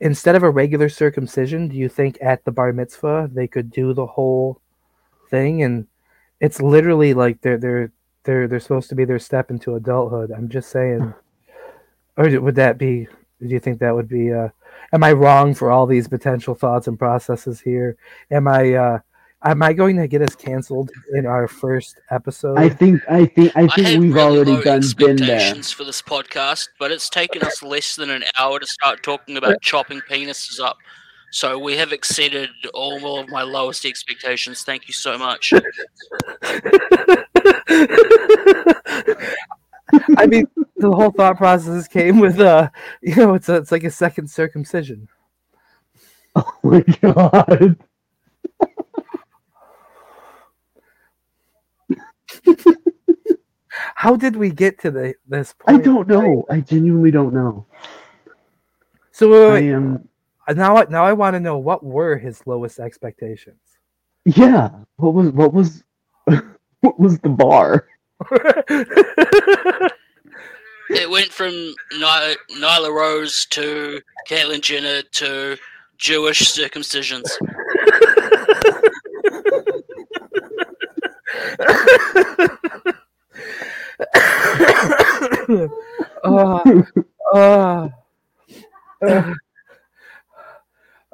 Speaker 2: Instead of a regular circumcision, do you think at the bar mitzvah they could do the whole thing? And it's literally like they're they're they're they're supposed to be their step into adulthood. I'm just saying. Or would that be? Do you think that would be? Uh, am I wrong for all these potential thoughts and processes here? Am I? Uh, am I going to get us canceled in our first episode?
Speaker 3: I think I think I
Speaker 4: I
Speaker 3: think
Speaker 4: had
Speaker 3: we've
Speaker 4: really
Speaker 3: already done been there.
Speaker 4: expectations for this podcast, but it's taken us less than an hour to start talking about chopping penises up. So we have exceeded all of my lowest expectations. Thank you so much.
Speaker 2: I mean, the whole thought process came with, uh, you know, it's a, it's like a second circumcision.
Speaker 3: Oh my god.
Speaker 2: How did we get to the this point?
Speaker 3: I don't know. I genuinely don't know.
Speaker 2: So wait,
Speaker 3: I
Speaker 2: wait,
Speaker 3: am
Speaker 2: uh, now, I, now I want to know what were his lowest expectations.
Speaker 3: yeah. What was what was what was the bar?
Speaker 4: It went from Ny- Nyla Rose to Caitlyn Jenner to Jewish circumcisions.
Speaker 2: Uh, uh, uh,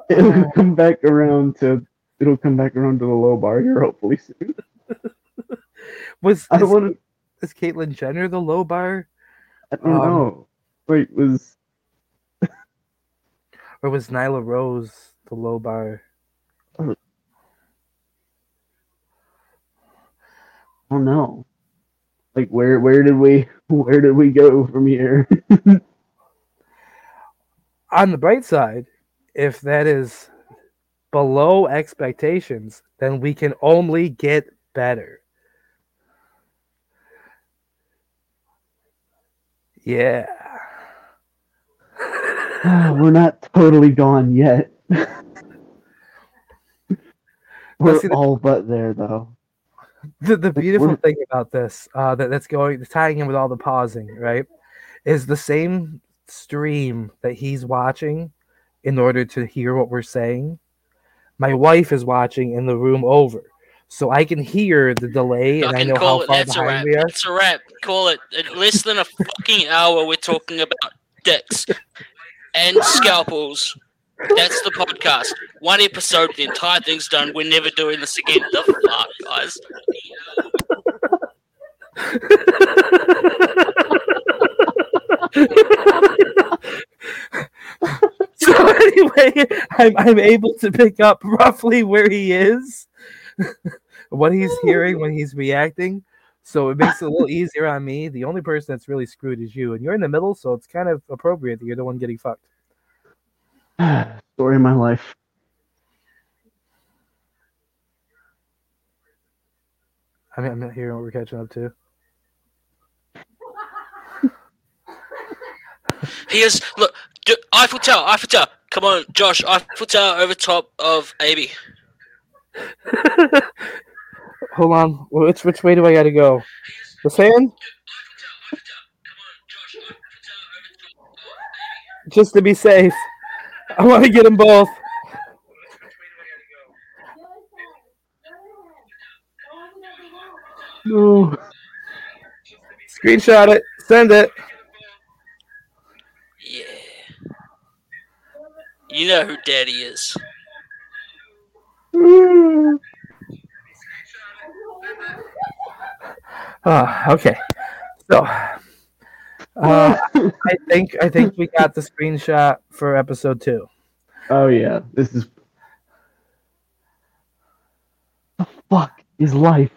Speaker 3: It'll come back around to it'll come back around to the low bar here hopefully soon.
Speaker 2: was
Speaker 3: I don't want to.
Speaker 2: is Caitlyn Jenner the low bar,
Speaker 3: I don't
Speaker 2: um,
Speaker 3: know. Wait, was
Speaker 2: or was Nyla Rose the low bar?
Speaker 3: Oh no. Like where where did we where did we go from here?
Speaker 2: On the bright side, if that is below expectations, then we can only get better. Yeah.
Speaker 3: We're not totally gone yet. We're all but there though.
Speaker 2: The, the beautiful
Speaker 3: we're-
Speaker 2: thing about this, uh, that, that's going tying in with all the pausing, right, is the same stream that he's watching in order to hear what we're saying. My wife is watching in the room over, so I can hear the delay and I
Speaker 4: Fucking
Speaker 2: know
Speaker 4: call
Speaker 2: how
Speaker 4: it.
Speaker 2: far
Speaker 4: That's a
Speaker 2: behind
Speaker 4: wrap.
Speaker 2: we are.
Speaker 4: That's a wrap. Call it. In less than a fucking hour, we're talking about dicks and scalpels. That's the podcast. One episode, the entire thing's done. We're never doing this again. The fuck, guys?
Speaker 2: So anyway, I'm I'm able to pick up roughly where he is, what he's hearing when he's reacting. So it makes it a little easier on me. The only person that's really screwed is you, and you're in the middle, so it's kind of appropriate that you're the one getting fucked.
Speaker 3: Story of my life.
Speaker 2: I mean, I'm not hearing what we're catching up to.
Speaker 4: He is. Look, do, Eiffel Tower. Eiffel Tower. Come on, Josh. Eiffel Tower over top of AB.
Speaker 2: Hold on, which which way do I got to go? The fan? Just to be safe, I want to get them both.
Speaker 3: No.
Speaker 2: Screenshot it, send it.
Speaker 4: You know who Daddy is.
Speaker 2: Ah, okay. So, uh, I think I think we got the screenshot for episode two.
Speaker 3: Oh yeah, this is. The fuck is life?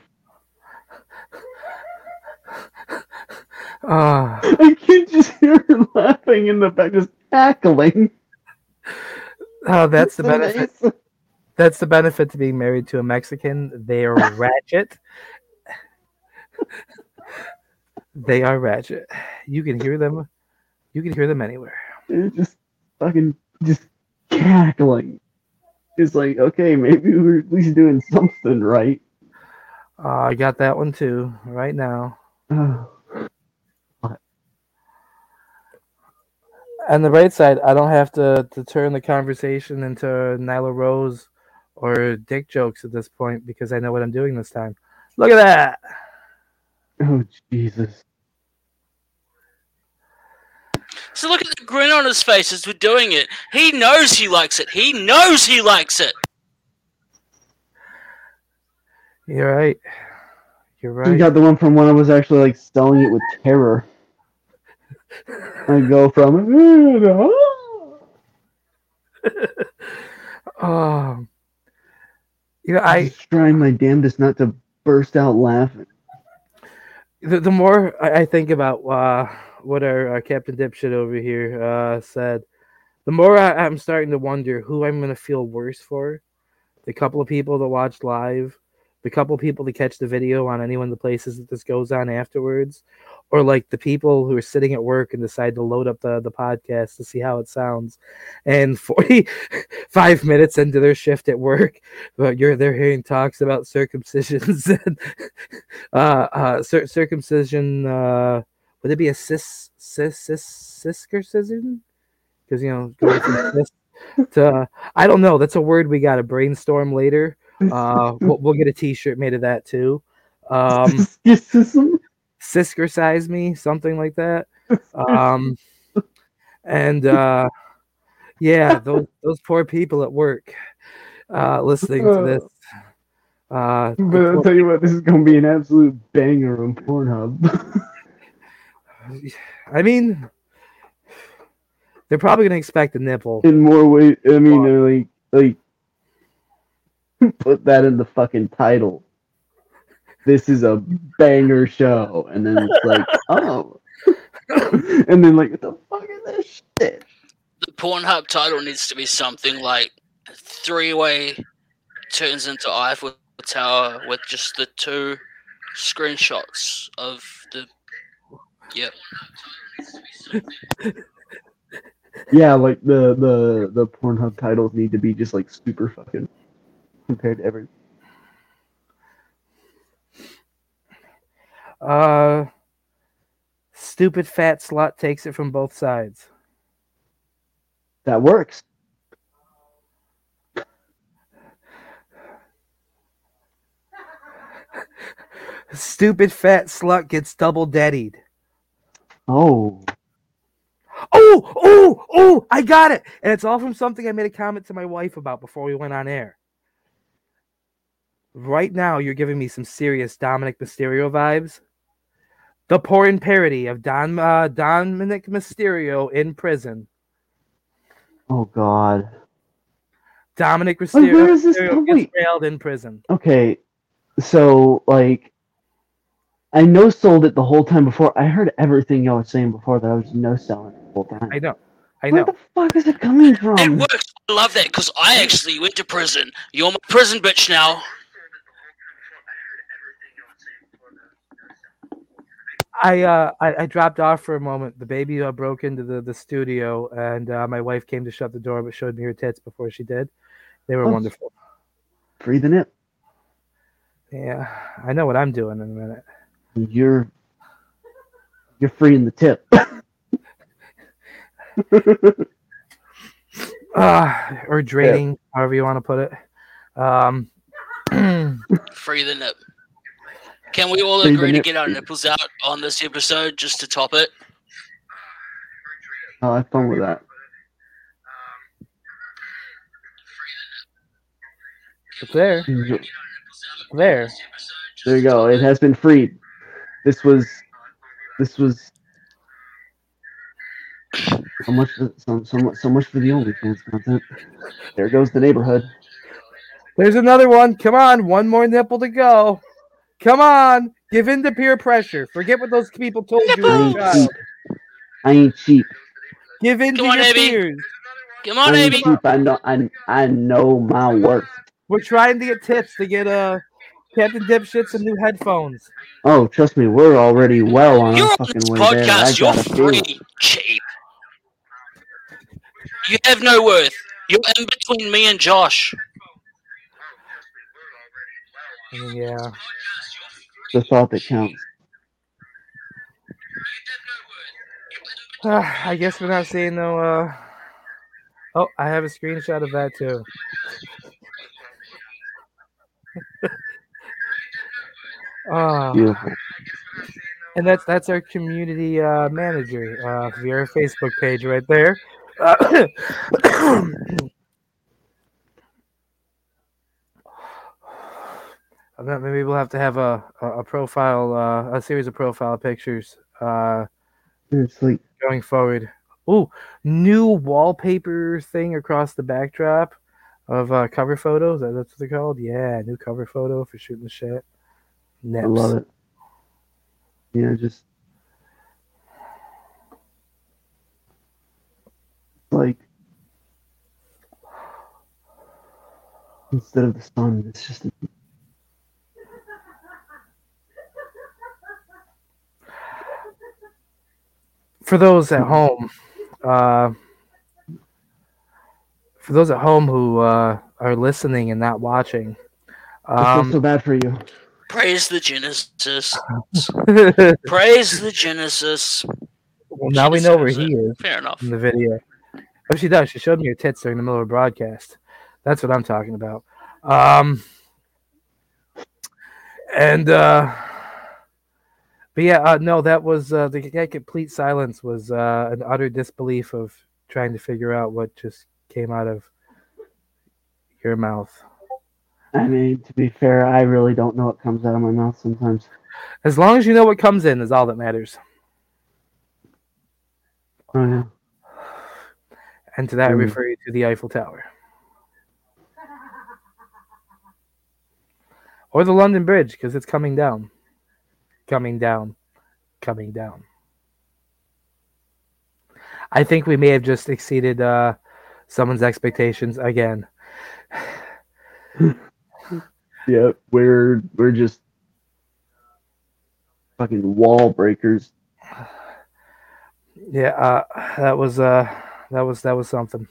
Speaker 2: Uh,
Speaker 3: I can just hear her laughing in the back, just cackling.
Speaker 2: Oh, that's the
Speaker 3: It's
Speaker 2: benefit.
Speaker 3: amazing.
Speaker 2: That's the benefit to being married to a Mexican. They are ratchet. they are ratchet. You can hear them. You can hear them anywhere.
Speaker 3: They're just fucking just cackling. It's like, okay, maybe we're at least doing something right.
Speaker 2: Uh, I got that one too right now.
Speaker 3: Oh,
Speaker 2: On the right side, I don't have to, to turn the conversation into Nyla Rose or dick jokes at this point because I know what I'm doing this time. Look at that.
Speaker 3: oh Jesus.
Speaker 4: So look at the grin on his face as we're doing it. He knows he likes it. He knows he likes it.
Speaker 2: You're right. You're
Speaker 3: You
Speaker 2: right.
Speaker 3: got the one from when I was actually like selling it with terror. I go from
Speaker 2: Oh. You know,
Speaker 3: I
Speaker 2: I
Speaker 3: trying my damnedest not to burst out laughing.
Speaker 2: the, the more I, I think about uh, what our, uh Captain Dipshit over here uh, said, the more I, I'm starting to wonder who I'm going to feel worse for. The couple of people that watched live, the couple people that catch the video on any one of the places that this goes on afterwards, or like the people who are sitting at work and decide to load up the, the podcast to see how it sounds. And 45 minutes into their shift at work, but you're they're hearing talks about circumcisions and uh, uh, cir- circumcision. Uh, would it be a cis cis cis circumcision? Because you know, going from cis to I don't know. That's a word we got to brainstorm later. Uh, we'll, we'll get a T-shirt made of that too. Um,
Speaker 3: Schism?
Speaker 2: Siskercise me, something like that. Um, and uh, yeah, those those poor people at work uh, listening to this. Uh,
Speaker 3: But I'll tell you what, this is gonna be an absolute banger on Pornhub.
Speaker 2: I mean, they're probably gonna expect a nipple.
Speaker 3: in more ways. I mean, they're like, like, put that in the fucking title. this is a banger show, and then it's like, oh, and then like, what the fuck is this shit?
Speaker 4: The Pornhub title needs to be something like three way turns into Eiffel Tower with just the two screenshots of the. Yep.
Speaker 3: Yeah, like the the the Pornhub titles need to be just like super fucking compared to every.
Speaker 2: Uh, stupid fat slut takes it from both sides.
Speaker 3: That works.
Speaker 2: Stupid fat slut gets double daddied.
Speaker 3: Oh,
Speaker 2: Oh, oh, oh, I got it. And it's all from something I made a comment to my wife about before we went on air. Right now, you're giving me some serious Dominik Mysterio vibes. The porn parody of Don uh, Dominik Mysterio in prison.
Speaker 3: oh God.
Speaker 2: Dominik
Speaker 3: Wait, where
Speaker 2: Mysterio,
Speaker 3: is this-
Speaker 2: Mysterio
Speaker 3: wait.
Speaker 2: gets railed in prison.
Speaker 3: Okay, so like, I no sold it the whole time before. I heard everything y'all were saying before that I was no selling the whole time.
Speaker 2: I know, I
Speaker 3: Where
Speaker 2: know.
Speaker 3: Where the fuck is it coming from?
Speaker 4: It works. I love that because I actually went to prison. You're my prison bitch now.
Speaker 2: I uh I, I dropped off for a moment. The baby uh, broke into the, the studio, and uh, my wife came to shut the door, but showed me her tits before she did. They were
Speaker 3: Oh.
Speaker 2: wonderful.
Speaker 3: Breathing it.
Speaker 2: Yeah, I know what I'm doing in a minute.
Speaker 3: You're you're freeing the tip.
Speaker 2: uh, or draining, however you want to put it. Um,
Speaker 4: Free the nip. Can we all agree to get our nipples out on this episode just to top it?
Speaker 3: I'll have fun with that.
Speaker 2: it's there, there.
Speaker 3: There you go. It has been freed. This was this was so much for, so, so, much, so much for the OnlyFans content. There goes the neighborhood.
Speaker 2: There's another one. Come on, one more nipple to go. Come on, give in to peer pressure. Forget what those people told you.
Speaker 3: I ain't cheap. I ain't cheap.
Speaker 2: Give in
Speaker 4: Come
Speaker 2: to
Speaker 4: on,
Speaker 2: your
Speaker 4: Abby.
Speaker 2: peers.
Speaker 4: Come on,
Speaker 3: I
Speaker 4: on,
Speaker 3: ain't
Speaker 4: Amy.
Speaker 3: cheap. I know I, I know my worth.
Speaker 2: We're trying to get tips to get uh Captain Dipshit some new headphones.
Speaker 3: Oh, trust me, we're already well on
Speaker 4: You're
Speaker 3: our
Speaker 4: on
Speaker 3: fucking
Speaker 4: this
Speaker 3: way there. I
Speaker 4: podcast. You're
Speaker 3: got a
Speaker 4: free, cheap. You have no worth. You're in between me and Josh.
Speaker 2: Yeah.
Speaker 3: The thought that counts.
Speaker 2: I guess we're not seeing no. Uh... Oh, I have a screenshot of that too. Ah,
Speaker 3: Beautiful.
Speaker 2: and that's that's our community uh, manager uh, via our Facebook page right there. Uh, I bet maybe we'll have to have a a, a profile, uh, a series of profile pictures uh, going forward. Ooh, new wallpaper thing across the backdrop of uh, cover photos. That's what they're called. Yeah, new cover photo for shooting the shit. Nips.
Speaker 3: I love it. Yeah, just like instead of the sun, it's just
Speaker 2: For those at home, uh, for those at home who uh, are listening and not watching,
Speaker 3: I feel
Speaker 2: um,
Speaker 3: so bad for you.
Speaker 4: Praise the Genesis. Praise the Genesis.
Speaker 2: Well, now we know where he is
Speaker 4: Fair enough.
Speaker 2: in the video. Oh, she does. She showed me her tits during the middle of a broadcast. That's what I'm talking about. Um, and uh, but yeah, uh, no, that was uh, the that complete silence was uh, an utter disbelief of trying to figure out what just came out of your mouth.
Speaker 3: I mean, to be fair, I really don't know what comes out of my mouth sometimes.
Speaker 2: As long as you know what comes in, is all that matters.
Speaker 3: Oh yeah.
Speaker 2: And to that, I
Speaker 3: Mm.
Speaker 2: refer you to the Eiffel Tower. or the London Bridge because it's coming down, coming down, coming down. I think we may have just exceeded uh, someone's expectations again.
Speaker 3: Yeah, we're we're just fucking wall breakers.
Speaker 2: Yeah, uh, that was uh, that was that was something.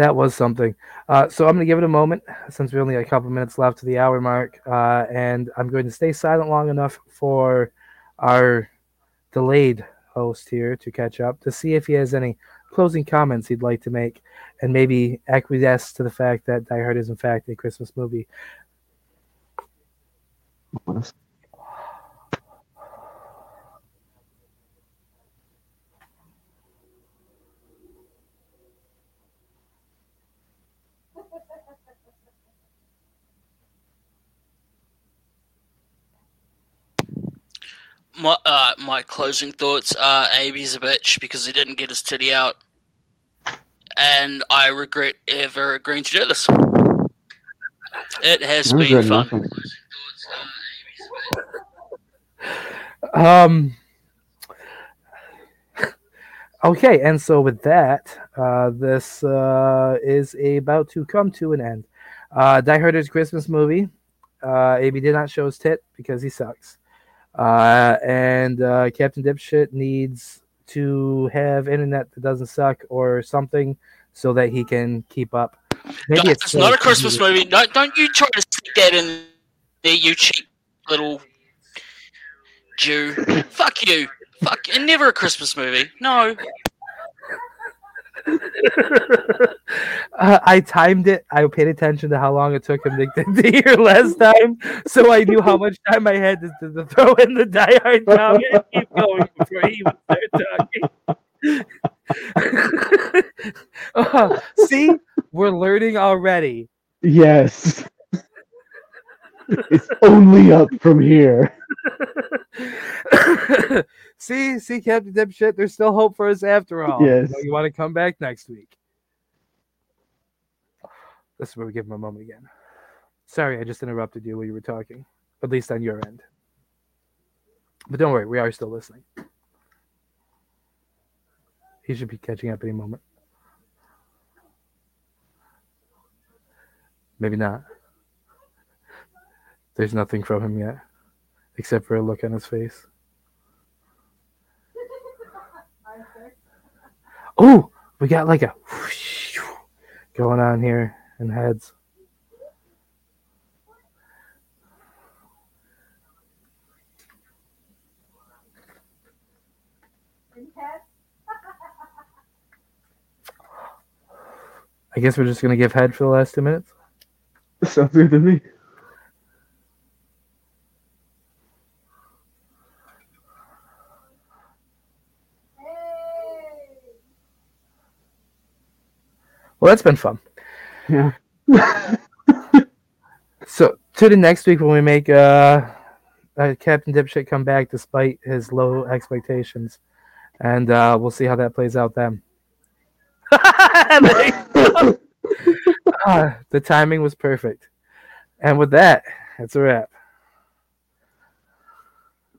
Speaker 2: That was something. Uh, so I'm gonna give it a moment since we only got a couple minutes left to the hour mark, uh, and I'm going to stay silent long enough for our delayed host here to catch up to see if he has any closing comments he'd like to make, and maybe acquiesce to the fact that Die Hard is in fact a Christmas movie.
Speaker 4: My uh, my closing thoughts are Abe's a bitch because he didn't get his titty out, and I regret ever agreeing to do this. It has
Speaker 3: I
Speaker 4: been fun.
Speaker 3: nothing.
Speaker 2: Um. Okay, and so with that, uh, this uh, is about to come to an end. Uh, Die Hard's Christmas movie. Uh, AB did not show his tit because he sucks. Uh, and uh, Captain Dipshit needs to have internet that doesn't suck or something so that he can keep up. Maybe
Speaker 4: Guys, it's not a Christmas movie. Don't don't you try to stick that in there, you cheap little Jew. Fuck you. Fuck. And never a Christmas movie. No.
Speaker 2: uh, I timed it. I paid attention to how long it took him to, to hear last time, so I knew how much time I had to, to, to throw in the Die Hard comment and keep going before he would start talking. Uh, see, we're learning already.
Speaker 3: Yes. it's only up from here.
Speaker 2: see, see, Captain Dipshit, there's still hope for us after all.
Speaker 3: Yes.
Speaker 2: You, know, you want to come back next week? This is where we give him a moment again. Sorry, I just interrupted you while you were talking, at least on your end. But don't worry, we are still listening. He should be catching up any moment. Maybe not. There's nothing from him yet, except for a look on his face. Oh, we got like a going on here in heads. I guess we're just gonna give head for the last two minutes.
Speaker 3: Sounds good to me.
Speaker 2: Well, that's been fun.
Speaker 3: Yeah.
Speaker 2: So to the next week when we make uh, uh, Captain Dipshit come back despite his low expectations, and uh, we'll see how that plays out then. Ah, the timing was perfect, and with that, it's a wrap.